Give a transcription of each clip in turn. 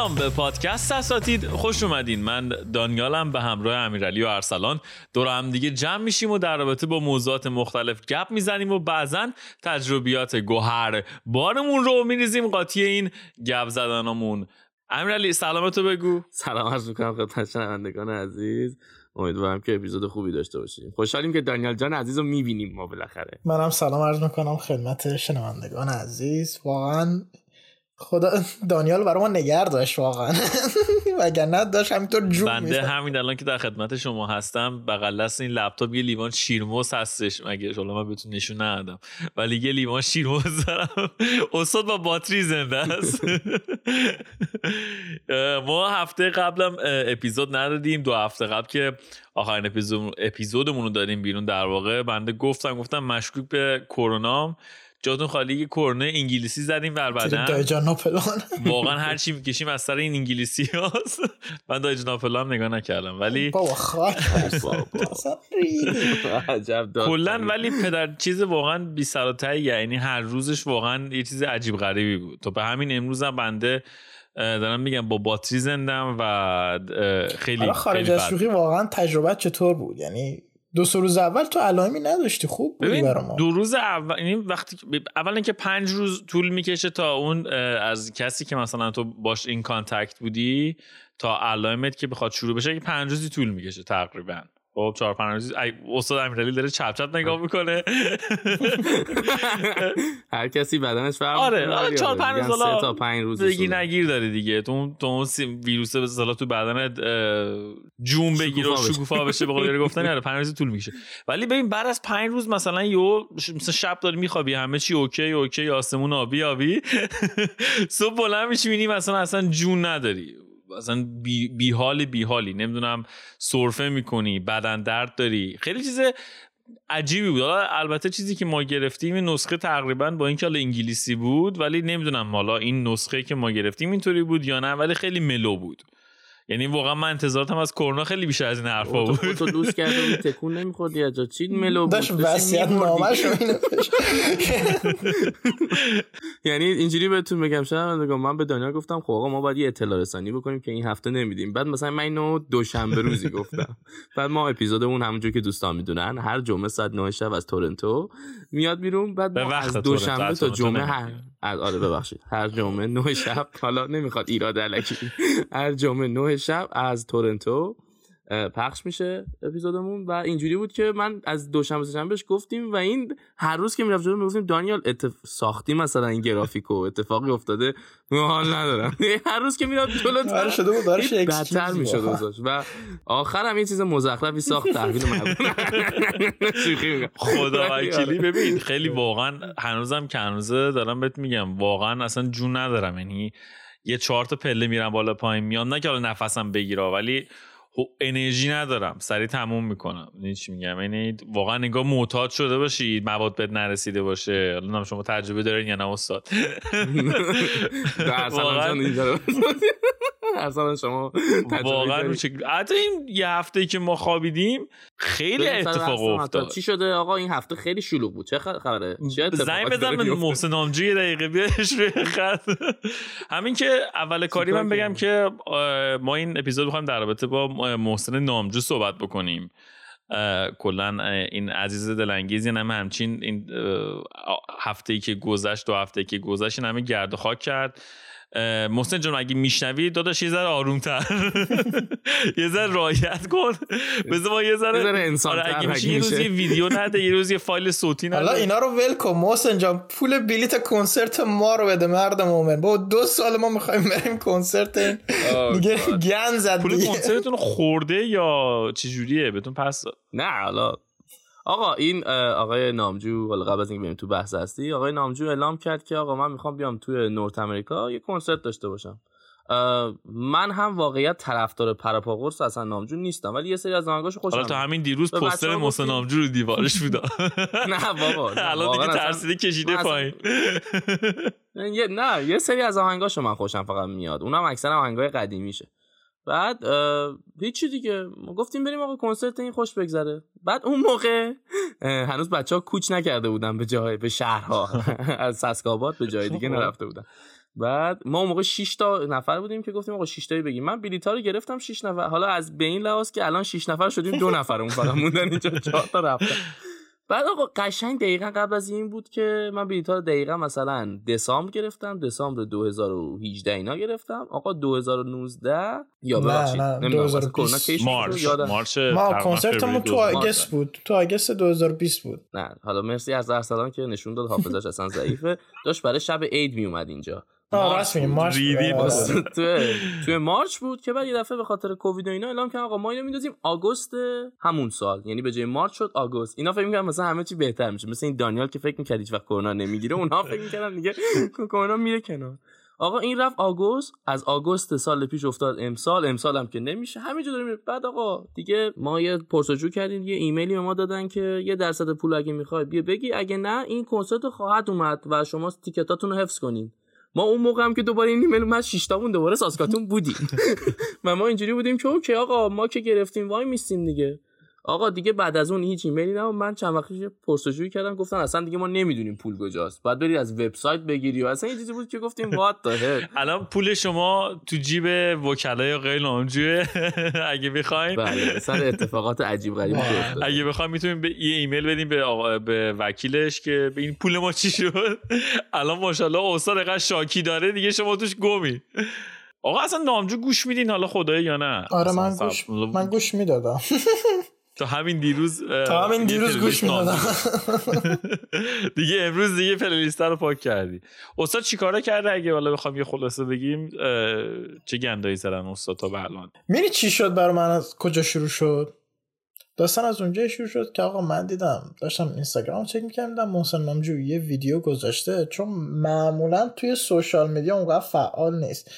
سلام به پادکست اساتید. خوش اومدین. من دانیالم به همراه امیرعلی و ارسلان. دور هم دیگه جمع میشیم و در رابطه با موضوعات مختلف گپ می‌زنیم و بعضا تجربیات گوهر بارمون رو میریزیم قاطی این گپ زدنمون. امیرعلی سلامتو بگو. سلام عرض می‌کنم خدمت شنوندگان عزیز. امیدوارم که اپیزود خوبی داشته باشیم. خوشحالیم که دانیال جان عزیز رو می‌بینیم ما بالاخره. منم سلام عرض می‌کنم خدمت شنوندگان عزیز. واقعا خدا دانیال برای ما نگر داشت واقعا. وگرنه داشت همینطور جون بنده همین الان که در خدمت شما هستم بغل دست این لپتاپ یه لیوان شیرموز هستش. مگه شما من بهتون نشون ندادم. ولی یه لیوان شیرموز دارم. استاد با باتری زنده است. ما هفته قبلم اپیزود ندادیم. دو هفته قبل که آخرین اپیزود اپیزودمون رو داریم بیرون در واقع. بنده گفتم گفتم مشکوک به کرونا. جاتون خالی یه کرنه انگلیسی زدیم بر بدن. واقعا هر چی می‌کشیم از سر این انگلیسی هاست. من دایج ناپلان نگاه نکردم ولی کلا ولی پدر چیز واقعا بی سر یعنی هر روزش واقعا یه چیز عجیب غریبی بود. تو به همین امروز هم بنده دارم میگم با باتری زندم و خیلی خارج از شوخی واقعا تجربه چطور بود؟ یعنی دو سه روز اول تو علائمی نداشتی؟ خوب بودی برای ما دو روز اول یعنی وقتی اول اینکه پنج روز طول می‌کشه تا اون از کسی که مثلا تو باش این contact بودی تا علائمت که بخواد شروع بشه که پنج روزی طول می‌کشه تقریبا. خب چهار پنج روز استاد امیرعلی داره چپ چپ نگاه می‌کنه. هر کسی بدنش فرق آره آره چهار پنج روز تا پنج روز بگی نگیر داره دیگه. تو تو اون ویروس به اصطلاح تو بدنت جون بگیر و شکوفا بشه به قول گفتن آره پنج روز طول می‌کشه. ولی ببین بعد از پنج روز مثلا یهو مثلا شب داری میخوابی همه چی OK OK آسمون آبی آبی. صبح بلند میشی مثلا اصلا جون نداری. اصلا بی, بی حال بی حالی. نمی‌دونم سرفه می‌کنی بدن درد داری. خیلی چیز عجیبی بود. البته چیزی که ما گرفتیم این نسخه تقریبا با اینکه حالا انگلیسی بود ولی نمی‌دونم حالا این نسخه که ما گرفتیم اینطوری بود یا نه ولی خیلی mellow بود. یعنی واقعا من انتظاراتم از کرونا خیلی بیشتر از این حرفا بود. تو دوست کرده تکون نمیخوردی از چی ملو بود داشت وصیت نامش یعنی اینجوری بهتون بگم شاید من به دنیا گفتم خب آقا ما باید یه اطلاع رسانی بکنیم که این هفته نمیدیم. بعد مثلا من اینو دوشنبه روزی گفتم. بعد ما اپیزودمون همونجور که دوستان می‌دونن هر جمعه ساعت 9 شب از تورنتو میاد بیرون بعد ما از دوشنبه تا جمعه هر آره ببخشید. هر جمعه 9 شب حالا نمی‌خواد ایراد الکی هر جمعه 9 شب از تورنتو پخش میشه اپیزودمون و اینجوری بود که من از دوشنبه سه‌شنبهش گفتیم و این هر روز که می‌رفت جلو می‌گفتیم دانیال اتف... ساختی مثلا این گرافیکو اتفاقی افتاده. حال ندارم. هر روز که می‌رفت جلو داره شده بود داره بدتر می‌شد و آخرم یه چیز مزخرفی ساخت تحویل خدا وکیلی ببین خیلی واقعا هنوزم که هنوزه دارم بهت میگم واقعا اصلا جون ندارم. یعنی یه چهار تا پله میرم بالا پایین میام. نه که حالا نفسم بگیره ولی انرژی ندارم. سریع تموم می‌کنم. این چی میگم؟ یعنی واقعا نگاه معتاد شده باشید مواد بهت نرسیده باشه. الان شما تجربه دارین یا نه استاد. ارسلان شما واقعا حتی این یه هفته که ما خوابیدیم خیلی اتفاق افتاد. چی شده؟ آقا این هفته خیلی شلوغ بود. چه خبره؟ زنگ بزن به محسن نامجو یه دقیقه بیارش روی خط. همین که اول کاری من بگم که ما این اپیزود بخوایم در رابطه با محسن نامجو صحبت بکنیم. کلا این عزیز دلانگیز این همه همچین این هفته ای که گذشت دو هفته ای که گذشت این همه گرد خاک کرد. محسن جان اگه میشنوی داداش یه ذره آرومتر. یه ذره رایت کن. بذار ما یه ذره انسان آره اگه میشه یه روزی ویدیو نده یه روزی فایل صوتی نده. حالا اینا رو ول کن. محسن جان پول بلیت کنسرت ما رو بده مرد مومن. با دو سال ما می‌خوایم بریم کنسرت دیگه گن زد پول کنسرتتون خورده یا چه جوریه بهتون پس نه حالا آقا این آقای نامجو حالا قبل از اینکه بریم تو بحث هستی آقای نامجو اعلام کرد که آقا من می‌خوام بیام توی نورت امریکا یه کنسرت داشته باشم. من هم واقعیت طرفدار پراپاگورس اصلا نامجو نیستم ولی یه سری از آهنگاشو خوشم حالا تا همین دیروز پوستر محسن نامجو رو دیوارش بود نه بابا الان دیگه ترسیده کشیده پایین. نه یه سری از آهنگاشو من خوشم فقط میاد. اونم اکثر آهنگای قدیمیشه. بعد هیچی دیگه ما گفتیم بریم آقا کنسرت این خوش بگذره. بعد اون موقع هنوز بچه ها کوچ نکرده بودن به جای به شهرها. از سسکابات به جای دیگه نرفته بودن. بعد ما اون موقع 6 تا نفر بودیم که گفتیم آقا 6 تایی بگیم. من بلیطا رو گرفتم 6 نفر. حالا از بین لحاظ که الان 6 نفر شدیم دو نفر اون فقط موندن اینجا. 4 تا رفتن. بعد آقا قشنگ دقیقا قبل از این بود که من بلیط ها دقیقا مثلا دسامبر گرفتم دسامبر 2018 اینا گرفتم. آقا 2019 یا ببخشید نمی‌دونم کرونا کیش مارچ مارچ ما کنسرتمون تو آگست بود. تو آگست 2020 بود. نه حالا مرسی از ارسلان که نشون داد حافظش اصلا ضعیفه. داشت برای شب عید می اومد اینجا. راست مارچ توی مارچ بود که بعد یه دفعه به خاطر کووید و اینا اعلام کردن آقا ما اینو میندازیم آگوست همون سال. یعنی به جای مارچ شد آگوست. اینا فکر می‌کردن مثلا همه چی بهتر میشه. مثل این دانیال که فکر می‌کرد هیچ وقت کرونا نمی‌گیره اونها فکر می‌کردن دیگه کرونا میره کنار. آقا این رفت آگوست. از آگوست سال پیش افتاد امسال. امسال هم که نمیشه. همینجا داریم بعد آقا دیگه ما یه پرسجو کردیم یه ایمیلی به ما دادن که یه درصد پول اگه می‌خوای بیا بگی. اگه نه این کنسرت خواهد اومد و شما تیکتاتون رو حفظ کنین. ما اون موقع هم که دوباره این ایمیل اومد شش تامون دوباره ساسکاتون بودیم. و ما اینجوری بودیم که اوکی آقا ما که گرفتیم وای میستیم دیگه. آقا دیگه بعد از اون هیچ ایمیلی نه من چند وقتی پرسجویی کردم. گفتن اصلا دیگه ما نمی‌دونیم پول کجاست. بعد برید از وبسایت بگیری و اصلا یه چیزی بود که گفتیم وات الان پول شما تو جیب وکلای غیر نامجوه اگه بخواین. بله سر اتفاقات عجیب غریب اگه بخوایم می‌تونیم به یه ایمیل بدیم به آقا به وکیلش که به این پول ما چی شد؟ الان ماشاءالله استاد قش شاکی داره دیگه شما توش گمی. آقا اصلا نامجو گوش میدین حالا خدایی یا نه؟ آره من گوش من گوش می‌دادم. تا همین دیروز تا همین دیروز گوش می‌دادم. دیگه امروز دیگه پلیلیست رو پاک کردی. استاد چیکارا کرده اگه والا بخوام یه خلاصه بگیم؟ چه گندایی زدن استاد تا به الان؟ میری چی شد برای من؟ از کجا شروع شد؟ داستان از اونجا شروع شد که آقا من دیدم داشتم اینستاگرام چک می‌کردم محسن نامجو یه ویدیو گذاشته چون معمولا توی سوشال میدیا اونقدر فعال نیست.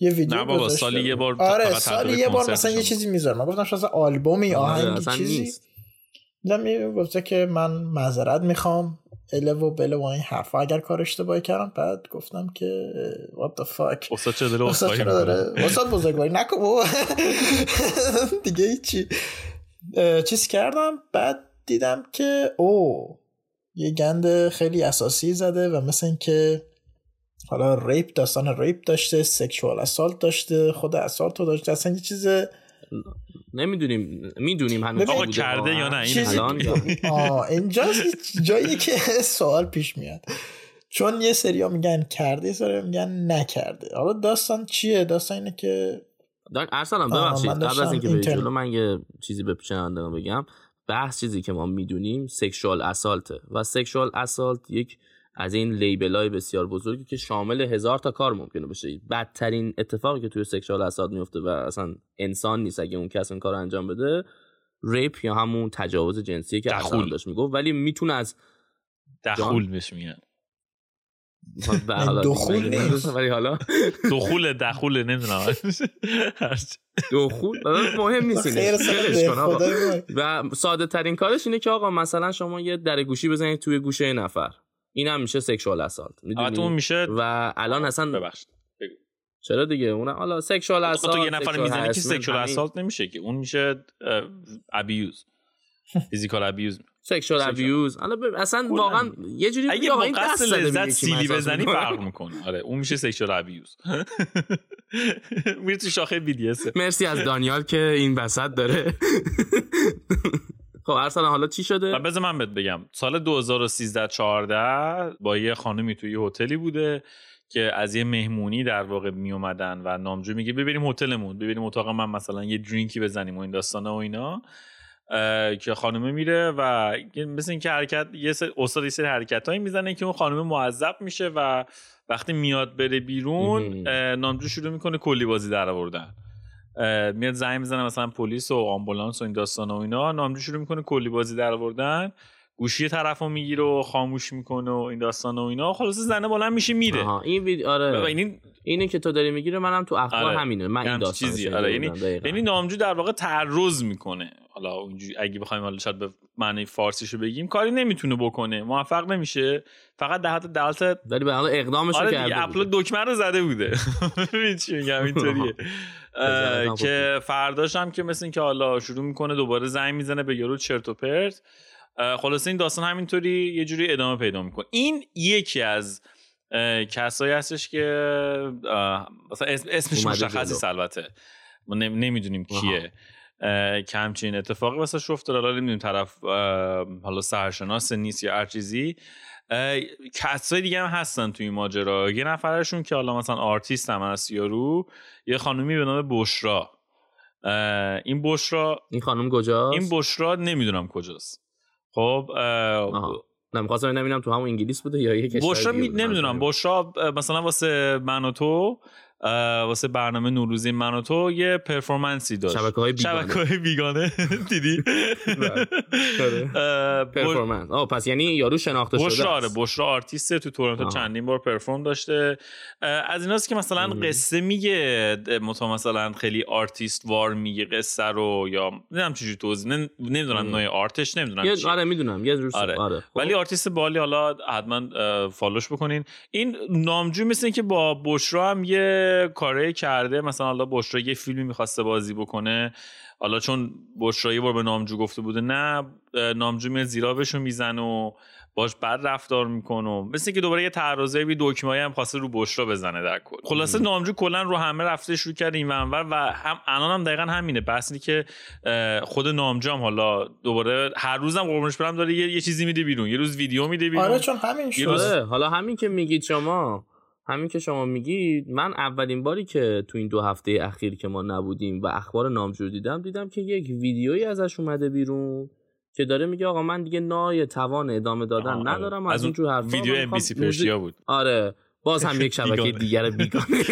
یه ویدیو نه بابا سالی یه بار آره سالی یه بار مثلا یه چیزی می‌ذاره من گفتم شاید آلبومی آره، آهنگی چیزی. دیدم گفته که من معذرت می‌خوام. اله و بله و این حرفا اگر کار اشتباهی کردم بعد گفتم که what the fuck. استاد چه داره استاد بزرگواری نکن دیگه هیچی. چیز کردم بعد دیدم که او یه گند خیلی اساسی زده و مثل اینکه حالا ریپ داستان ریپ داشته سکشوال اسالت داشته خود اسالت رو داشته اصلا یه چیز نمی‌دونیم می‌دونیم هنوز آقا کرده یا نه؟ این الان اینجا جایی که سوال پیش میاد. چون یه سریا میگن کرده یه سریا میگن نکرده. حالا داستان چیه؟ داستان اینه که ارسلان ببخشید. قبل از اینکه جلو من یه چیزی به شنونده بگم. بحث چیزی که ما می‌دونیم sexual assault ه و sexual assault یک از این label های بسیار بزرگی که شامل هزار تا کار ممکنه بشه بدترین اتفاقی که توی sexual assault میفته و اصلا انسان نیست اگه اون کس این کار انجام بده rape یا همون تجاوز جنسی که اصلا داشت می‌گفت. ولی می‌تونه از دخول بهش میگن. دخول نیست. ولی حالا دخول دخول نمی‌دونم. دخول؟ مهم نیست و ساده ترین کارش اینه که آقا مثلا شما یه در گوشی بزنید توی گوش یه نفر. این هم میشه sexual assault می‌دونی؟ میشه و الان اصلا ببخشید چرا دیگه؟ اون حالا sexual assault تو یه نفر می‌زنی که sexual assault نمیشه که اون میشه abuse physical abuse sexual abuse حالا اصلا واقعا یه جوری اگه با قصد لذت سیلی بزنی فرق می‌کنه. آره اون میشه سکشوال ابیوز میره تو شاخه بی دی مرسی از دانیال که این وسط داره. خب ارسلان حالا چی شده؟ بذار من بهت بگم. سال 2013 14 با یه خانمی توی هتلی بوده که از یه مهمونی در واقع می اومدن و نامجو میگه ببریم هتلمون ببریم اتاق من مثلا یه درینکی بزنیم و این داستانا و اینا که خانمه میره و مثل اینکه حرکت یه سر استاد یه سری حرکتایی می‌زنه که اون خانم معذب میشه و وقتی میاد بره بیرون نامجو شروع می‌کنه کلی بازی در آوردن میاد زنگ می‌زنه مثلا پلیس و آمبولانس و این داستان و اینا. نامجو شروع می‌کنه کلی بازی در آوردن گوشی طرفو می‌گیره و خاموش می‌کنه و این داستان و اینا. خلاص زنه بلند میشه میره. این وید... آره. این... اینه که تو داری می‌گیره منم تو اخبار آره. همینه. من این داستان چیزی. آره یعنی یعنی نامجو در واقع تعرض می‌کنه. حالا اونجوری اگه بخوایم حالا شاید به معنی فارسیشو بگیم کاری نمی‌تونه بکنه. موفق نمیشه. فقط ده حد دلت ولی به حال اقدامش آره کرده اپلود دکمه رو زده بوده. چی میگم اینطوریه. که فرداش هم که مثل اینکه حالا شروع می‌کنه دوباره زنگ می‌زنه به یارو چرت و پرت. خلاصه این داستان همینطوری یه جوری ادامه پیدا می‌کنه. این یکی از کسایی هستش که مثلا اسمش مشخصی البته. ما نمی‌دونیم کیه. که همچین اتفاقی واسش افتاد حالا نمی‌دونیم طرف حالا سرشناس نیست یا هر چیزی. کسای دیگه هم هستن توی این ماجرا. یه نفرشون که حالا مثلا آرتیست هم هست یارو یه خانومی به نام بشرا. این بشرا این خانم کجاست؟ این بشرا نمی‌دونم کجاست. خب نمی‌خواستم نمی‌دونم تو همون انگلیس بوده یا یه کشور بشرا نمی‌دونم. بشرا مثلا واسه من و تو واسه برنامه نوروزی من و تو یه performance ی داشت. شبکه های بیگانه. شبکه های بیگانه دیدی performance. آه پس یعنی یارو شناخته شده بشرا آره بشرا آرتیسته تو تورنتو چندین بار perform داشته. از ایناست که مثلا قصه میگه مثلا خیلی آرتیست وار میگه قصه رو یا نمی‌دونم چجوری توضیح نمی‌دونم نوع art ش نمی‌دونم آره می‌دونم. یه آره. آره. خب. ولی آرتیست باحالی حالا حتما follow ش بکنین. این نامجو مثل که با بشرا هم یه کاری کرده. مثلا حالا بشرا یه فیلمی می‌خواسته بازی بکنه. حالا چون بشرا یه بار به نامجو گفته بوده نه نامجو میاد زیرابشو می‌زنه و باش بد رفتار می‌کنه. مثل که دوباره یه تعرضه بی دکمه هم خواسته رو بشرا بزنه در کل. خلاصه نامجو کلا رو همه رفته شروع کرده این ونور و هم الان هم دقیقا همینه. بس که خود نامجو هم حالا دوباره هر روزم قربونش برم داره یه, یه چیزی میده بیرون. یه روز ویدیو میده بیرون. آره چون همین شده. حالا همین که میگید شما. همین که شما میگید من اولین باری که تو این دو هفته اخیر که ما نبودیم و اخبار نامجو دیدم دیدم که یک ویدیویی ازش اومده بیرون که داره میگه آقا من دیگه نای توان ادامه دادن آره. ندارم از, اون جور حرفا ویدیو ام بی سی پرشیا بود. آره. باز هم یک شبکه دیگر بیگانه.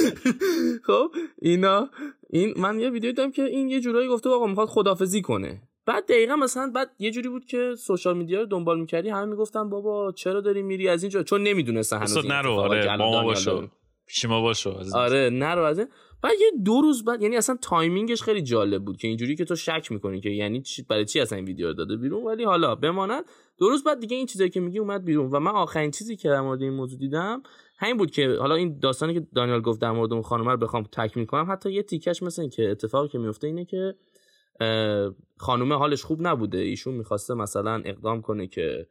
خب اینا این من یه ویدیو دیدم که این یه جورایی گفته آقا می‌خواد خدافزی کنه. بعد دقیقا مثلا بعد یه جوری بود که social media رو دنبال می‌کردی همه می‌گفتن بابا چرا داری میری از اینجا؟ چون نمی‌دونستن هنوز نرو آره ما باشو پیش ما باشو آره نرو از این. بعد یه دو روز بعد یعنی اصلا timing ش خیلی جالب بود که اینجوری که تو شک می‌کنی که یعنی چی برای چی اصلا این ویدیو رو داده بیرون؟ ولی حالا بماند. دو روز بعد دیگه این چیزایی که میگی اومد بیرون. و من آخرین چیزی که در مورد این موضوع دیدم همین بود که حالا این داستانی که دانیال گفت در مورد اون خانم رو بخوام تکمیل کنم حتی یه تیکش مثل که اتفاقی که میفته اینه که خانومه حالش خوب نبوده. ایشون می‌خواسته مثلا اقدام کنه که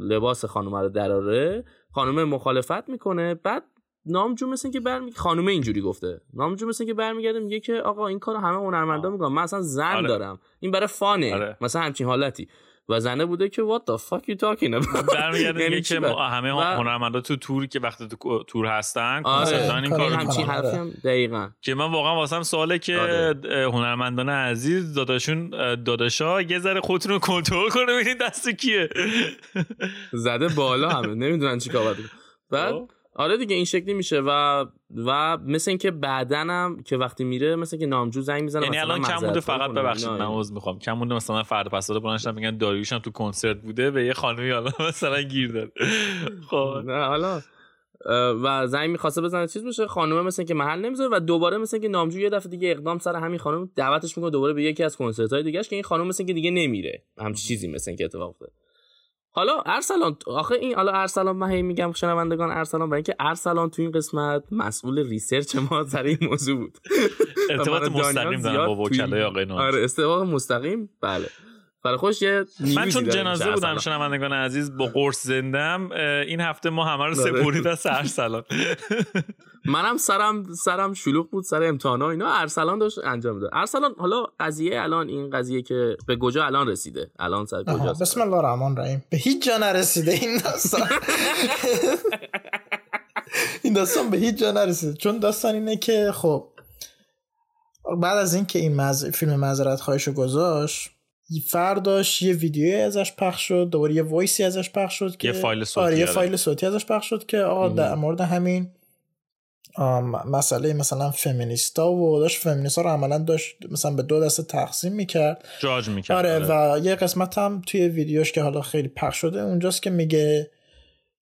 لباس خانومه رو دراره. خانومه مخالفت می‌کنه. بعد نامجو مثل که برمی خانومه اینجوری گفته. نامجو مثل که برمیگرده میگه که آقا این کارو همه هنرمندا می‌کنن. من اصلا زن آره. دارم. این برای فانه. آره. مثلا همچین حالتی. و زنه بوده که what the fuck you talking about برمیگرده یعنی که همه هنرمندا تو تور که وقتی تو تور هستن آره. این کارو همچین حرفی هم دقیقاً که من واقعا واسم سواله که آره. هنرمندان عزیز داداشون داداشا یه ذره خودتون رو کنترل کنه ببینید دست کیه زده بالا همه نمی‌دونن چیکار بعد خب. آره دیگه این شکلی میشه و و مثل اینکه بعدنم که وقتی میره مثل که نامجو زنگ می‌زنه یعنی الان کم بوده فقط ببخشید من عذر می‌خوام. کم بوده مثلا فردا پس فردا میگن داریوش هم تو کنسرت بوده به یه خانمی حالا مثلا گیر داد. خب. نه حالا و زنگ می‌خواسته بزنه چیز بشه خانومه مثل که محل نمی‌ذاره و دوباره مثل که نامجو یه دفعه دیگه اقدام سر همین خانم دعوتش می‌کنه دوباره به یکی از کنسرت های دیگهش که این خانم مثل که دیگه نمیره. همچین چیزی مثل که اتفاق افتاده. حالا ارسلان آخه این حالا ارسلان من میگم شنوندگان ارسلان برای اینکه ارسلان تو این قسمت مسئول research ما سر این موضوع بود. ارتباط مستقیم دارم با وکلای آقای آره ارتباط مستقیم؟ بله. برای خوش یه من چون جنازه بودم شنوندگان عزیز با قرص زندم این هفته ما همه رو آره. سپورید از ارسلان منم سرم سرم شلوغ بود سر امتحانا اینا. ارسلان داشت انجام داد ارسلان حالا قضیه الان این قضیه که به کجا الان رسیده؟ الان سر کجا بسم الله الرحمن الرحیم. به هیچ جا نرسیده این داستان. این داستان به هیچ جا نرسیده. چون داستان اینه که خب بعد از اینکه این, مز... فیلم معذرت خواهشو گذاشت فرداش یه ویدیوی ازش پخش شد دوباره یه وایسی ازش پخش شد که یه فایل صوتی آره یه آره. فایل صوتی ازش پخش شد که آقا در مورد همین مسئله مثلا فمینیستا و داشت فمینیستا رو عملا داشت مثلا به دو دسته تقسیم می‌کرد جاج می‌کرد آره, آره. و یه قسمت هم توی ویدیوش که حالا خیلی پخش شده اونجاست که میگه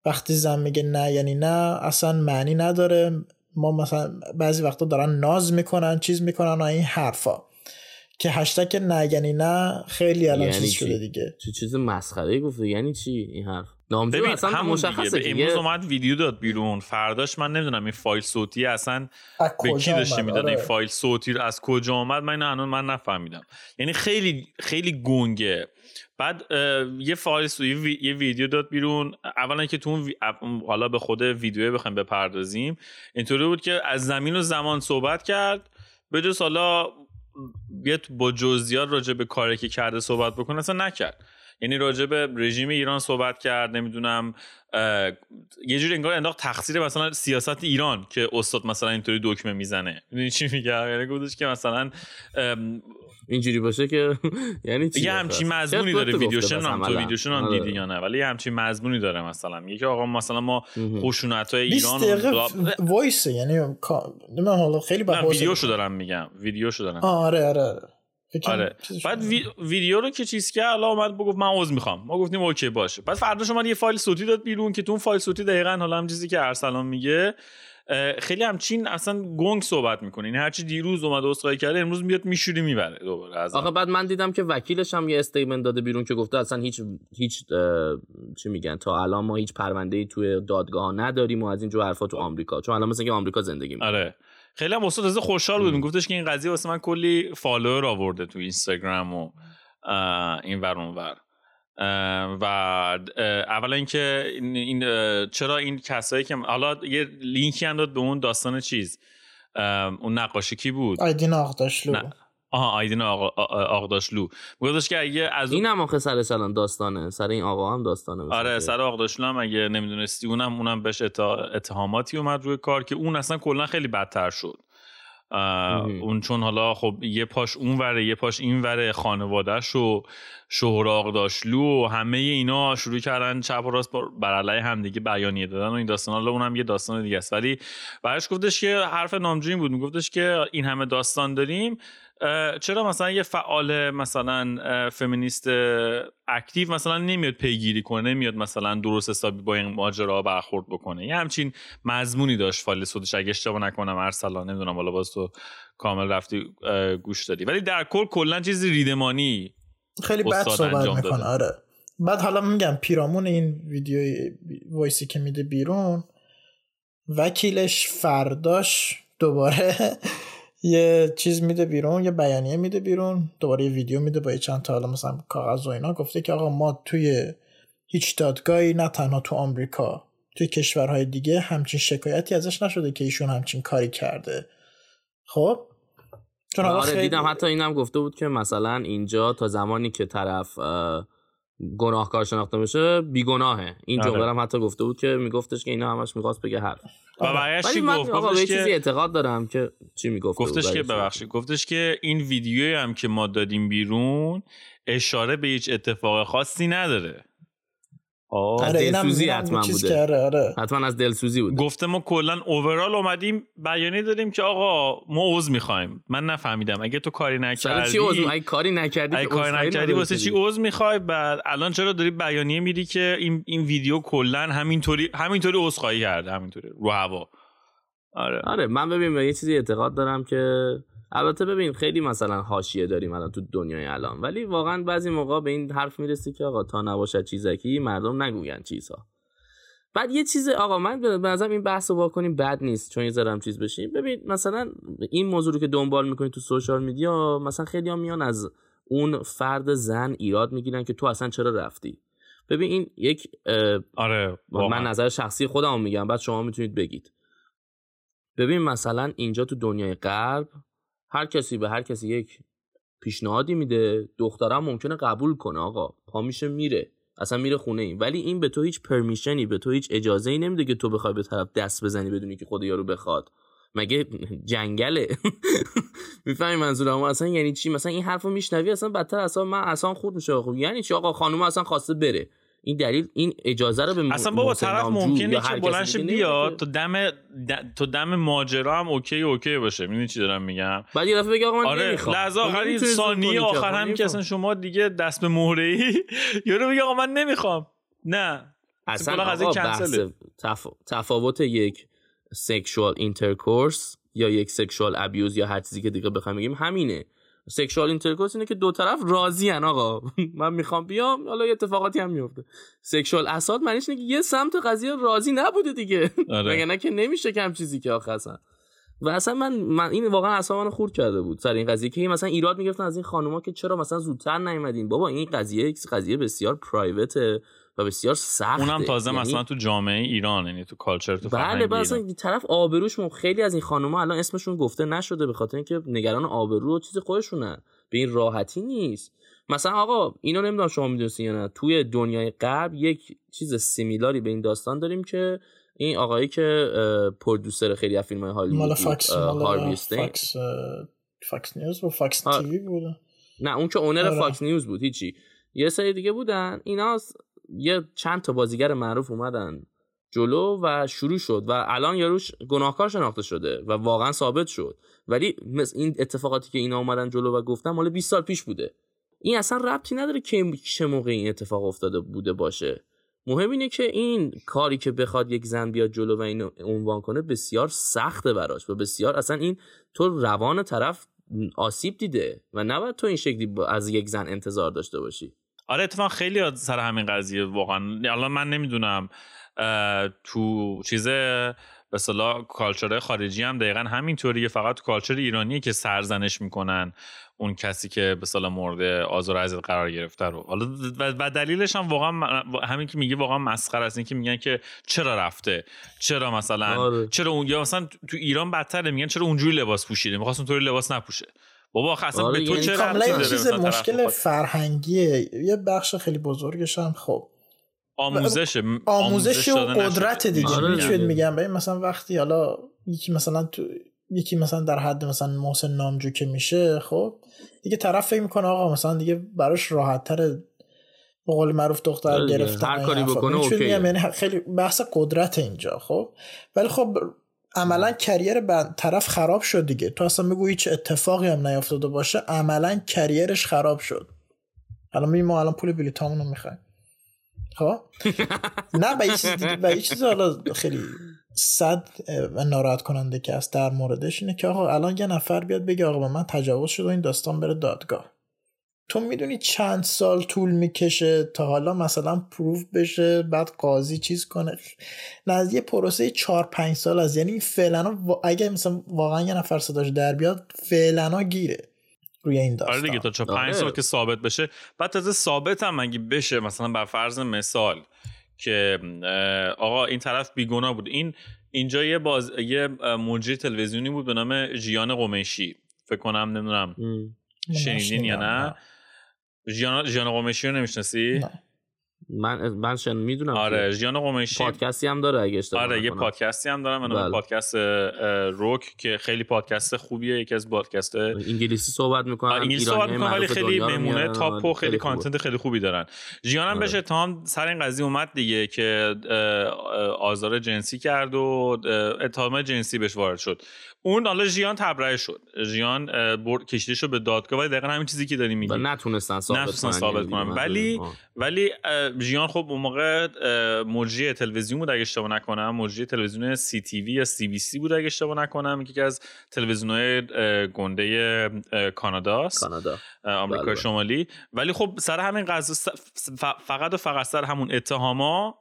وقتی زن میگه نه یعنی نه اصلا معنی نداره ما مثلا بعضی وقتا دارن ناز می‌کنن چیز می‌کنن و این حرفا که هشتگ نه یعنی نه خیلی الان یعنی چیز شده دیگه. چه چیز مسخره گفته یعنی چی این حرف؟ نامجو اصلا مشخصه دیگه. امروز اومد ویدیو داد بیرون. فرداش من نمی‌دونم این فایل صوتی اصلا به کی داشته می‌داد؟ این آره. فایل صوتی از کجا آمد من الان من نفهمیدم. یعنی خیلی خیلی گنگه. بعد یه فایل صوتی یه ویدیو داد بیرون. اولا که تو حالا به خود ویدیو بخوایم بپردازیم. اینطوری بود که از زمین و زمان صحبت کرد. به جز حالا بیاد با جزئیات راجع به کاری که کرده صحبت بکنه اصلا نکرد. یعنی راجع به رژیم ایران صحبت کرد نمی‌دونم یه جوری انگار انداخت تقصیر مثلا سیاست ایران که استاد مثلا اینطوری دکمه می‌زنه. می‌دونی چی میگه یعنی گفتش که مثلا اینجوری باشه که یعنی چی یه همچین مضمونی داره ویدیوشن هم تو ویدیوشن هم آره. دیدی یا نه؟ ولی یه همچین مضمونی داره مثلا. میگه که آقا مثلا ما خشونت های ایران voice یعنی نه حالا خیلی با ویدیوشو دارم میگم. ویدیوشو دارم. آره آره آره. بعد ویدیو رو که چیز کرد الله اومد بگفت من عذر می‌خوام. ما گفتیم okay باشه. بعد فرداش اومد یه فایل صوتی داد بیرون که تو اون فایل صوتی دقیقا حالا هم چیزی که ارسلان میگه خیلی همچین اصلا گنگ صحبت می‌کنه. این هرچی دیروز اومد عذرخواهی کرده امروز میاد میشوری می‌بره دوباره از آخه بعد من دیدم که وکیلش هم یه statement داده بیرون که گفته اصلا هیچ هیچ چی میگن تا الان ما هیچ پرونده ای توی دادگاه نداریم و از این جو حرفا تو آمریکا. چون الان مثلا که آمریکا زندگی می‌کنه. آره. خیلی هم استاد از خوشحال بود. گفتش که این قضیه واسه من کلی فالوور آورده تو اینستاگرام و این ور اون ور و اولا اینکه این, چرا این کسایی که حالا یه لینکی هم داد به اون داستان چیز اون نقاشی کی بود؟ آیدین آقداشلو آها آیدین آق... آقداشلو گفتش که اگه از این هم آخه سر سلان داستانه. سر این آقا هم داستانه آره سر آقداشلو هم اگه نمی‌دونستی اونم اونم بهش اتهاماتی اومد روی کار که اون اصلا کلا خیلی بدتر شد. اون چون حالا خب یه پاش اون وره یه پاش این وره خانوادهش و شهراق داشلو و همه اینا شروع کردن چپ و راست بر علیه هم دیگه بیانیه دادن و این داستان. حالا اونم یه داستان دیگه است. ولی برش گفتش که حرف نامجویی بود. میگفتش که این همه داستان داریم چرا مثلا یه فعال مثلا فمینیست اکتیو مثلا نمیاد پیگیری کنه نمیاد مثلا درست حسابی با این ماجرا برخورد بکنه؟ یه همچین مضمونی داشت فایل صوتش اگه اشتباه نکنم ارسلان نمی‌دونم حالا باز تو کامل رفتی گوش دادی. ولی در کل کلا چیزی ریدمانی خیلی بد صحبت می‌کنه. آره. بعد حالا میگم پیرامون این ویدیو وایسی که میده بیرون وکیلش فرداش دوباره یه چیز میده بیرون یه بیانیه میده بیرون دوباره یه ویدیو میده با یه چند تا حالا مثلا کاغذ و اینا. گفته که آقا ما توی هیچ دادگاهی نه تنها تو آمریکا توی کشورهای دیگه همچین شکایتی ازش نشده که ایشون همچین کاری کرده. خب؟ چون آره خیلی... دیدم حتی اینم گفته بود که مثلا اینجا تا زمانی که طرف گناهکار شناخته میشه بیگناهه. این جمله آره. هم حتی گفته بود که میگفتش که اینا همش می‌خواست بگه حرف. و چی گفت؟ گفتش که چیزی اعتقاد دارم که چی می‌گفت گفتش که ببخشید گفتش که این ویدیویی هم که ما دادیم بیرون اشاره به هیچ اتفاق خاصی نداره. از دلسوزی حتما بوده. آره. حتما از دلسوزی بود گفته ما کلا اوورال اومدیم بیانیه دادیم که آقا ما عذر می‌خوایم. من نفهمیدم. اگه تو کاری نکردی چی عذر اگه کاری نکردی اگه کاری نکردی واسه چی عذر می‌خوای؟ بعد الان چرا داری بیانیه میدی که این این ویدیو کلا همینطوری همینطوری عذرخواهی کرده همینطوری رو هوا. آره. آره من ببین به یه چیزی اعتقاد دارم که البته ببین خیلی مثلا حاشیه داریم الان تو دنیای الان ولی واقعا بعضی موقع به این حرف می‌رسی که آقا تا نباشد چیزکی مردم نگوین چیزها. بعد یه چیز آقا من به نظرم این بحث رو واکنیم بد نیست چون یه ذره چیز بشیم. ببین مثلا این موضوع رو که دنبال می‌کنی تو سوشال میدیا مثلا خیلی هم میان از اون فرد زن ایراد می‌گیرن که تو اصلا چرا رفتی؟ ببین این یک آره من نظر شخصی خودم میگم بعد شما می‌تونید بگید. ببین مثلا اینجا تو دنیای غرب هر کسی به هر کسی یک پیشنهادی میده دخترم ممکنه قبول کنه آقا. پا میشه میره. اصلا میره خونه این ولی این به تو هیچ پرمیشنی به تو هیچ اجازه ای نمیده که تو بخوای به طرف دست بزنی بدونی که خود یارو بخواد. مگه جنگله؟ می‌فهمی منظورم؟ اصلا یعنی چی؟ مثلا این حرفو میشنوی اصلا بدتر اصلا من اصلا خود میشه. خب یعنی چی؟ آقا خانم اصلا خواسته بره. این دلیل این اجازه رو به اصلا بابا طرف ممکنه که بلنش بیاد تو دم تو دم ماجرا هم اوکی اوکی باشه. می‌دونی چی دارم میگم؟ بعد یه دفعه بگه آقا من آره نمی‌خوام. لحظه آخری ثانیه آخر هم که اصلا شما دیگه دست به مهره ای یارو بگه آقا من نمی‌خوام. نه. اصلا آقا بحث تف... تفاوت یک sexual intercourse یا یک sexual abuse یا هر چیزی که دیگه بخوام بگیم همینه. sexual intercourse اینه که دو طرف راضی ان آقا. من می‌خوام بیام حالا اتفاقاتی هم میفته sexual assault معنیش اینه که یه سمت قضیه راضی نبوده دیگه. آره. مگه نه که نمیشه کم چیزی که آخه اصلا. و اصلا من, من این واقعا اصلا من خورد کرده بود سر این قضیه که مثلا ایراد می‌گرفتن از این خانوما که چرا مثلا زودتر نیومدین. بابا این قضیه قضیه بسیار private ه و بسیار سخته. اونم تازه یعنی... مثلا تو جامعه ایران یعنی تو culture تو بله بله طرف آبروش خیلی از این خانوما الان اسمشون گفته نشده به خاطر اینکه نگران آبرو و چیز خودشونن. به این راحتی نیست. مثلا آقا اینو نمی‌دونم شما می‌دونستین یا نه. توی دنیای غرب یک چیز سیمیلاری به این داستان داریم که این آقایی که producer خیلی از فیلم های هالیوود مال Fox مال Fox Fox News و Fox TV بود؟ نه اون که اونر آره. فاکس نیوز بود هیچی. یه سری دیگه بودن. اینا یه چند تا بازیگر معروف اومدن جلو و شروع شد و الان یاروش گناهکار شناخته شده و واقعا ثابت شد. ولی این اتفاقاتی که اینا اومدن جلو و گفتن مال 20 سال پیش بوده. این اصلا ربطی نداره که چه موقع این اتفاق افتاده بوده باشه. مهم اینه که این کاری که بخواد یک زن بیاد جلو و اینو عنوان کنه بسیار سخته براش و بسیار اصلا این تو روان طرف آسیب دیده و نباید تو این شکلی از یک زن انتظار داشته باشی. آره اتفاقا خیلی سر همین قضیه واقعا. الان من نمی‌دونم تو چیز به صلاح کالچر خارجی هم دقیقا همینطوریه. فقط تو کالچر ایرانی که سرزنش می‌کنن اون کسی که به صلاح مورد آزار اذیت قرار گرفته رو. حالا و دلیلش هم واقعا همین که میگه واقعا مسخره است. که میگن که چرا رفته؟ چرا مثلا آره. چرا اون یا مثلا تو ایران بدتره. میگن چرا اونجوری لباس پوشیده؟ می‌خواست اونطوری لباس نپوشه. بابا اصلا آره، به تو چه ربطی چیز مشکل فرهنگیه. یه بخش خیلی بزرگش هم خب. آموزش آموزش و قدرت دیگه. آره میگم؟ ببین مثلا وقتی حالا یکی مثلا تو یکی مثلا در حد مثلا محسن نامجو که میشه خب دیگه طرف فکر می‌کنه آقا مثلا دیگه براش راحت تره به قول معروف دختر آره گرفتن هر کاری بکنه اوکی یعنی خیلی بحث قدرت اینجا خب. ولی خب عملا کریر طرف خراب شد دیگه. تو اصلا بگو هیچ اتفاقی هم نیافتاده باشه. عملا کریرش خراب شد. الان می ما الان پول بلیطامونو می‌خوایم. خب؟ نه به چیز دیگه چیز حالا خیلی صد و ناراحت کننده که است در موردش اینه که آقا الان یه نفر بیاد بگه آقا به من تجاوز شد و این داستان بره دادگاه. تو می‌دونی چند سال طول می‌کشه تا حالا مثلا پروف بشه بعد قاضی چیز کنه. نه از یه پروسه چهار پنج سال از یعنی فعلا اگه مثلا واقعا یه نفر صداش در بیاد فعلا گیره روی این داستان. آره دیگه تا چه پنج سال آره. که ثابت بشه. بعد تازه ثابت هم اگه بشه مثلا بر فرض مثال که آقا این طرف بیگناه بود. این اینجا یه باز یه مجری تلویزیونی بود به نام ژیان قمیشی. فکر کنم نمی‌دونم. شنیدین یا نه. ژیان ژیان قمیشی رو نمی‌شناسی؟ من من شن می‌دونم آره ژیان قمیشی پادکستی هم داره اگه اشتباه آره یه پادکستی هم داره من بله. پادکست روک که خیلی پادکست خوبیه یکی از پادکست انگلیسی صحبت می‌کنن آره انگلیسی صحبت می‌کنن ولی خیلی میمونه تاپ و خیلی, کانتنت خیلی خوبی دارن. ژیان هم آره. بشه تام سر این قضیه اومد دیگه که آزار جنسی کرد و اتهام جنسی بهش وارد شد. اون حالا ژیان تبرئه شد. ژیان برد کشیده شد به دادگاه و دقیقا همین چیزی که داری میگی. نتونستن ثابت ثابت کنن. ولی ولی ژیان خب اون موقع مجری تلویزیون بود اگه اشتباه نکنم. مجری تلویزیون سی تی وی یا سی بی سی بود اگه اشتباه نکنم. یکی از تلویزیون‌های گنده کاناداست کانادا آمریکای بله، بله. شمالی. ولی خب سر همین قضیه فقط و فقط سر همون اتهاما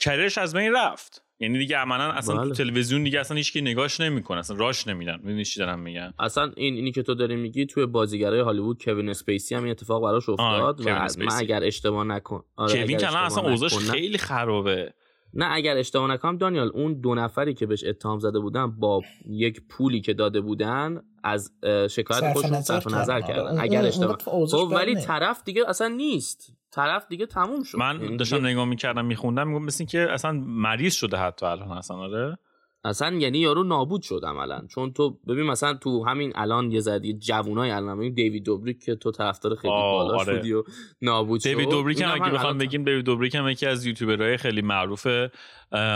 کریرش از بین رفت. یعنی دیگه عملا اصلا بله. تو تلویزیون دیگه اصلا هیچ نگاش نمی‌کنه اصلا راش نمیدن. می‌دونی چی دارم میگن اصلا این اینی که تو داری میگی توی بازیگرای هالیوود کوین اسپیسی هم این اتفاق براش افتاد و من اگر اشتباه نکن آره کوین که اصلا اوضاعش خیلی خرابه. نه اگر اشتباه نکنم دانیال اون دو نفری که بهش اتهام زده بودن با یک پولی که داده بودن از شکایت خودشون صرف نظر کردن. اگر اشتباه خب ولی طرف دیگه اصلا نیست. طرف دیگه تموم شد. من یعنی داشتم نگاه می‌کردم میخوندم میگم مثل که اصلا مریض شده حتی الان اصلا آره؟ اصلا یعنی یارو نابود شد عملا. چون تو ببین مثلا تو همین الان یه زدی جوونای الان دیوید دوبریک که تو طرفدار خیلی بالا آره. شدی و نابود شد. دیوید دوبریک هم اگه بخوام بگیم دیوید دوبریک هم یکی از یوتیوبرهای خیلی معروف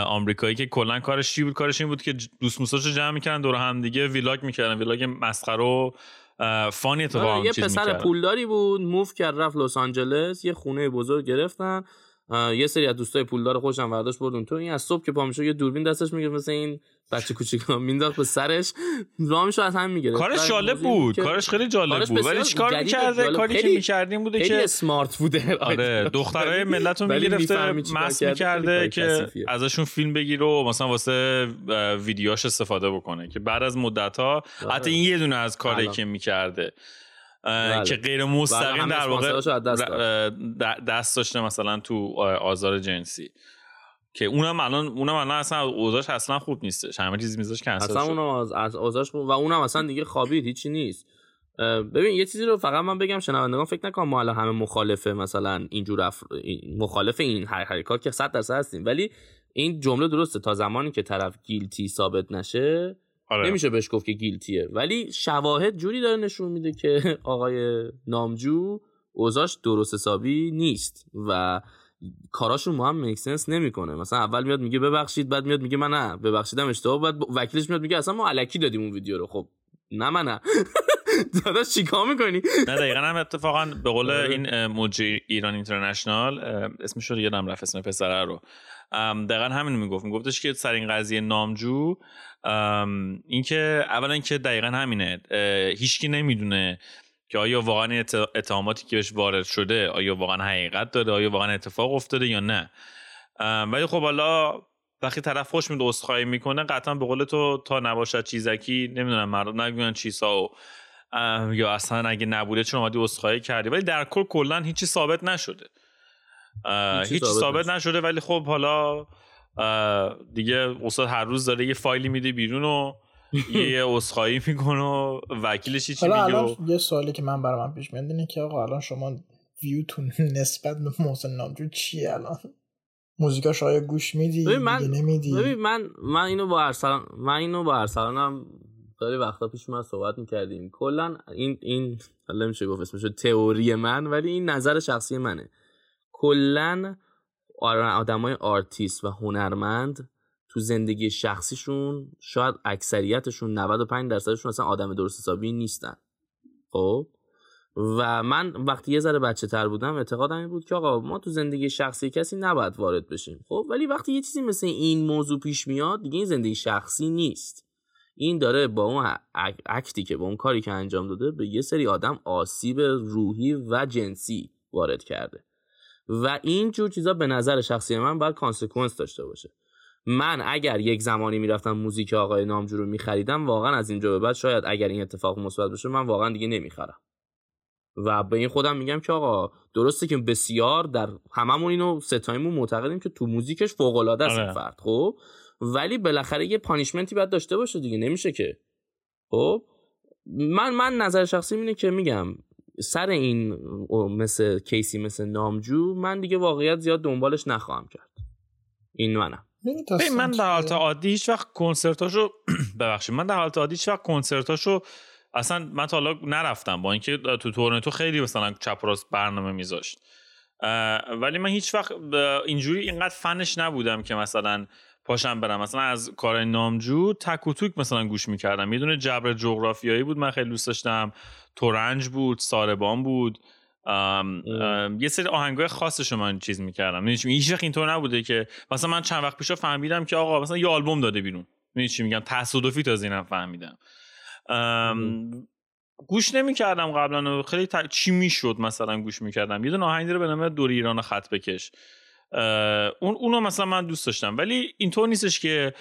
آمریکایی که کلا کارش چی بود؟ کارش این بود که دوست موساشو جمع می‌کردن دور هم دیگه ویلاگ می‌کردن. ویلاگ مسخره و فانی اتفاقا آره، یه پسر پولداری بود موف کرد رفت لس آنجلس یه خونه بزرگ گرفتن. یه سری از دوستای پولدار خوشم برداشت بردون تو این از صبح که پا یه دوربین دستش میگه مثل این بچه کوچیکا مینداخت به سرش رامشو از هم می‌گیره کارش جالب بود. کارش خیلی جالب بود. ولی چیکار می‌کرده؟ کاری که می‌کردیم بوده که اسمارت بوده. آره دخترای ملت رو می‌گرفته مس می‌کرده که ازشون فیلم بگیره و مثلا واسه ویدیوهاش استفاده بکنه. که بعد از مدت ها آره. حتی این یه دونه از کاری که می‌کرده. بله. که غیر مستقیم در واقع دست داشته مثلا تو آزار جنسی. که اونم الان اونم الان اصلا اوضاعش اصلا خوب نیستش. همه چیز میذاش کنسل اصلا اونم از اوضاعش و اونم اصلا دیگه خوابید هیچی نیست. ببین یه چیزی رو فقط من بگم شنوندگان فکر نکنم ما الان همه مخالفه مثلا اینجور اف... مخالف این هر حرکات که 100 درصد هستیم. ولی این جمله درسته. تا زمانی که طرف گیلتی ثابت نشه آره. نمیشه بهش گفت که گیلتیه ولی شواهد جوری داره نشون میده که آقای نامجو اوزاش درست حسابی نیست و کاراشون با هم میکسنس نمی‌کنه. مثلا اول میاد میگه ببخشید بعد میاد میگه من نه. ببخشیدم اشتباه بعد وکیلش میاد میگه اصلا ما علکی دادیم اون ویدیو رو. خب نه من نه داداش چیکار می‌کنی؟ نه دقیقا هم اتفاقا به قول آره. این موجی ایران اینترنشنال اسمش رو یادم رفت اسم پسره رو. دقیقا همین می‌گفت میگفتش که سر این قضیه نامجو اینکه اولا که دقیقا همینه هیچکی نمی‌دونه که آیا واقعا اتهاماتی که بهش وارد شده آیا واقعا حقیقت داره آیا واقعا اتفاق افتاده یا نه. ولی خب حالا وقتی طرف خوش میده عذرخواهی می‌کنه قطعا به قول تو تا نباشد چیزکی نمی‌دونم مردم نگوین چیزا و یا اصلا اگه نبوده چون اومدی عذرخواهی کردی؟ ولی در کل کلا هیچی ثابت نشده. هیچی ثابت نشده ولی خب حالا دیگه استاد هر روز داره یه فایلی میده بیرون و یه عذرخواهی می‌کنه و وکیلش چی میگه و... یه سوالی که من برای من پیش میاد اینه که آقا الان شما ویوتون نسبت به محسن نامجو چیه الان؟ موزیکاش آیا گوش میدی؟ من نمیدی؟ ببین من من اینو با ارسلان من اینو با ارسلانم خیلی وقتا پیش من صحبت می‌کردیم. کلا این این حالا میشه گفت اسمش تئوری من ولی این نظر شخصی منه. کلا آدمای آرتیست و هنرمند تو زندگی شخصیشون شاید اکثریتشون 95 درصدشون اصلا آدم درست حسابی نیستن. خب؟ و من وقتی یه ذره بچه تر بودم اعتقادم این بود که آقا ما تو زندگی شخصی کسی نباید وارد بشیم. خب؟ ولی وقتی یه چیزی مثل این موضوع پیش میاد دیگه این زندگی شخصی نیست. این داره با اون act ی که با اون کاری که انجام داده به یه سری آدم آسیب روحی و جنسی وارد کرده. و این جور چیزا به نظر شخصی من باید consequence داشته باشه. من اگر یک زمانی می‌رفتم موزیک آقای نامجو رو میخریدم واقعا از اینجا به بعد شاید اگر این اتفاق مثبت بشه من واقعا دیگه نمی‌خرم. و به این خودم میگم که آقا درسته که بسیار در هممون اینو سه تایمون معتقدیم که تو موزیکش فوق العاده است آره. فرد خب؟ ولی بالاخره یه پانیشمنتی باید داشته باشه دیگه نمیشه که. خب؟ من من نظر شخصی اینه که میگم سر این مثل کیسی مثل نامجو من دیگه واقعیت زیاد دنبالش نخواهم کرد. این منم. من در حالت عادی هیچ وقت کنسرتاشو ببخشید من در حالت عادی هیچ وقت کنسرتاشو اصلا من تا حالا نرفتم با اینکه تو تورنتو خیلی مثلا چپ راست برنامه میذاشت. ولی من هیچ وقت اینجوری اینقدر فنش نبودم که مثلا پاشم برم. مثلا از کار نامجو تک و توک مثلا گوش می‌کردم. یه جبر جغرافیایی بود من خیلی دوست داشتم. تورنج بود ساربان بود. یه سری آهنگای خاصش من چیز می‌کردم. هیچ وقت اینطور نبوده که مثلا من چند وقت پیش فهمیدم که آقا مثلا یه آلبوم داده بیرون. می‌دونی چی میگم؟ تصادفی تا اینم فهمیدم. گوش نمی‌کردم قبلا خیلی چی می‌شد مثلا گوش می‌کردم؟ یه دونه آهنگ رو به نام دور ایران خط بکش. اون اونو مثلا من دوست داشتم. ولی اینطور نیستش که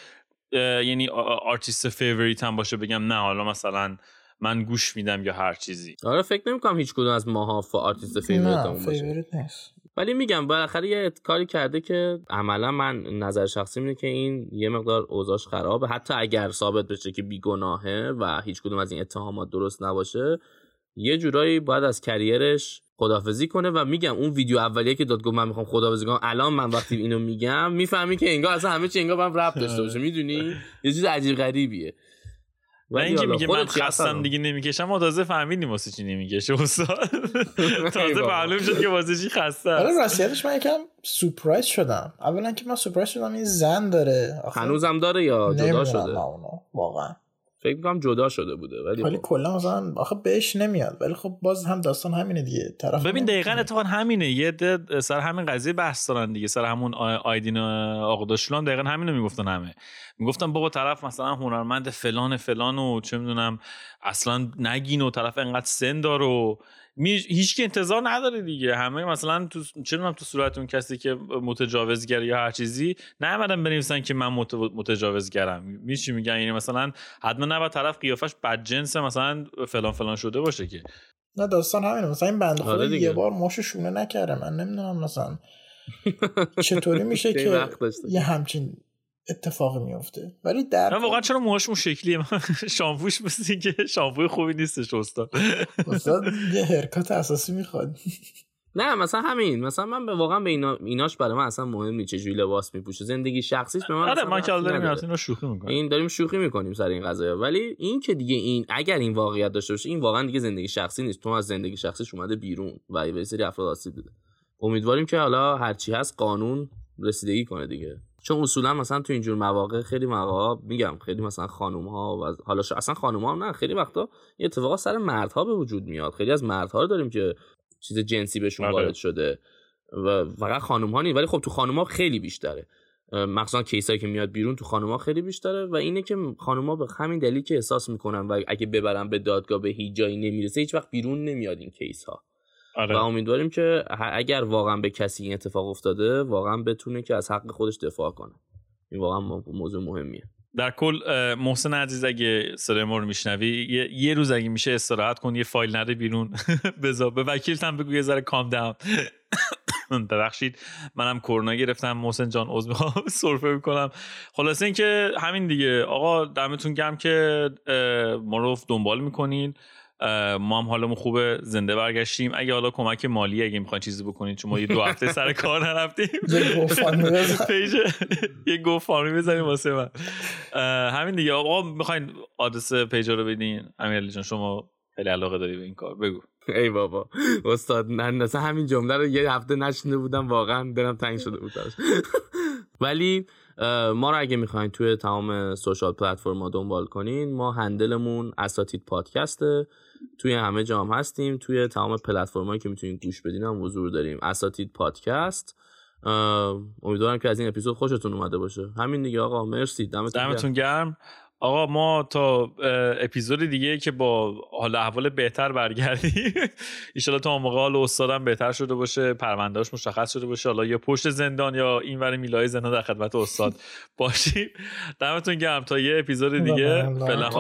یعنی آرتیست favorite م باشه بگم نه حالا مثلا من گوش میدم یا هر چیزی. آره فکر نمی‌کنم هیچ کدوم از ماها آرتیست favorite باشه. ولی میگم بالاخره یه کاری کرده که عملا من نظر شخصی اینه که این یه مقدار اوضاعش خرابه. حتی اگر ثابت بشه که بیگناهه و هیچ کدوم از این اتهامات درست نباشه یه جورایی باید از career ش خدافزی کنه و میگم اون ویدیو اولیه که داد گفت من می‌خوام خدافزی کنم الان من وقتی اینو میگم می‌فهمی که انگار اصلا همه چی انگار به هم ربط داشته باشه می‌دونی؟ یه چیز عجیب غریبیه. و اینکه میگه من خستم دیگه نمی‌کشم ما تازه فهمیدیم واسه چی نمی‌کشه استاد. تازه معلوم شد که واسه چی خسته آره راستیتش من یکم سورپرایز شدم. اولا که من سورپرایز شدم این زن داره. هنوزم داره یا جدا شده؟ واقعا. فکر می‌کنم جدا شده بوده ولی ولی خب. کلا مثلا آخه بهش نمیاد ولی خب باز هم داستان همینه دیگه. طرف ببین دقیقا اتفاقا همینه. یه سر همین قضیه بحث دارن دیگه سر همون آیدین آقا داشلان دقیقا همینو می‌گفتن همه. می‌گفتن بابا طرف مثلا هنرمند فلان فلان و چه می‌دونم اصلا نگین و طرف انقدر سن داره و هیچ که انتظار نداره دیگه. همه مثلا تو چه تو صورت اون کسی که متجاوزگر یا هر چیزی نیومدن بنویسن که من متجاوزگرم. میشی میگن؟ یعنی مثلا حتما نباید طرف قیافش بدجنس مثلا فلان فلان شده باشه که. نه داستان همینه. مثلا این بنده خدا آره یه بار ماشو شونه نکرده من نمی‌دونم مثلا چطوری میشه که یه همچین اتفاقی میفته ولی در واقعا چرا موهاش اون شکلیه؟ شامپوش مثل که شامپوی خوبی نیستش استاد. استاد یه حرکت اساسی می‌خواد. نه مثلا همین. مثلا من به واقعا به اینا ایناش برای من اصلا مهم نیست چجوری لباس میپوشه. زندگی شخصیش به من آره ما که داریم اینو شوخی می‌کنیم. این داریم شوخی می‌کنیم سر این قضايا ولی این که دیگه این اگر این واقعیت داشته باشه این واقعا دیگه زندگی شخصی نیست. تو از زندگی شخصیش اومده بیرون و یه سری افراد آسیب دیده امیدواریم که حالا هرچی هست قانون رسیدگی کنه دیگه. چون اصولا مثلا تو اینجور مواقع خیلی مواقع میگم خیلی مثلا خانوم ها و حالا اصلا خانوم ها نه خیلی وقتا یه اتفاقا سر مردها به وجود میاد. خیلی از مردها رو داریم که چیز جنسی بهشون آره. وارد شده و فقط خانوم ها نیست ولی خب تو خانوم ها خیلی بیشتره. مخصوصا کیسایی که میاد بیرون تو خانوما خیلی بیشتره و اینه که خانوما به همین دلیل که احساس می‌کنن و اگه ببرن به دادگاه به هیچ جایی نمی‌رسه هیچ وقت بیرون نمیاد این کیس ها آره. و امیدواریم که اگر واقعا به کسی این اتفاق افتاده واقعا بتونه که از حق خودش دفاع کنه. این واقعا موضوع مهمیه. در کل محسن عزیز اگه صدای ما رو میشنوی یه،, روز اگه میشه استراحت کن یه فایل نره بیرون. بذار. به وکیلتم بگو یه ذره کام داون ببخشید. منم کرونا گرفتم. محسن جان عضو می‌خوام. سرفه می‌کنم. خلاصه اینکه همین دیگه. آقا دمتون گم که ما رو دنبال می‌کنین. ما هم حالمون خوبه زنده برگشتیم. اگه حالا کمک مالی اگه می‌خواین چیزی بکنید چون ما یه دو هفته سر کار نرفتیم. یه گوفامی بزنیم واسه من. همین دیگه. آقا می‌خواین آدرس پیج رو بدین؟ امیر جان شما خیلی علاقه داری به این کار. بگو. ای بابا. استاد من همین جمله رو یه هفته نشنده بودم واقعا برم تنگ شده بود ولی ما رو اگه می‌خواین توی تمام سوشال پلتفرم دنبال کنین ما هندلمون اساتید پادکسته. توی همه جام هستیم. توی تمام پلتفرمایی که می‌تونید گوش بدین هم حضور داریم. اساتید پادکست. امیدوارم که از این اپیزود خوشتون اومده باشه. همین دیگه آقا مرسی. دمتون گرم. آقا ما تا اپیزود دیگه که با حال احوال بهتر برگردیم ایشالا تا موقع حال استادم بهتر شده باشه پروندهاش مشخص شده باشه. حالا یا پشت زندان یا این ور میلای زندان در خدمت استاد باشیم. دمتون گرم. تا یه اپیزود دیگه. فعلا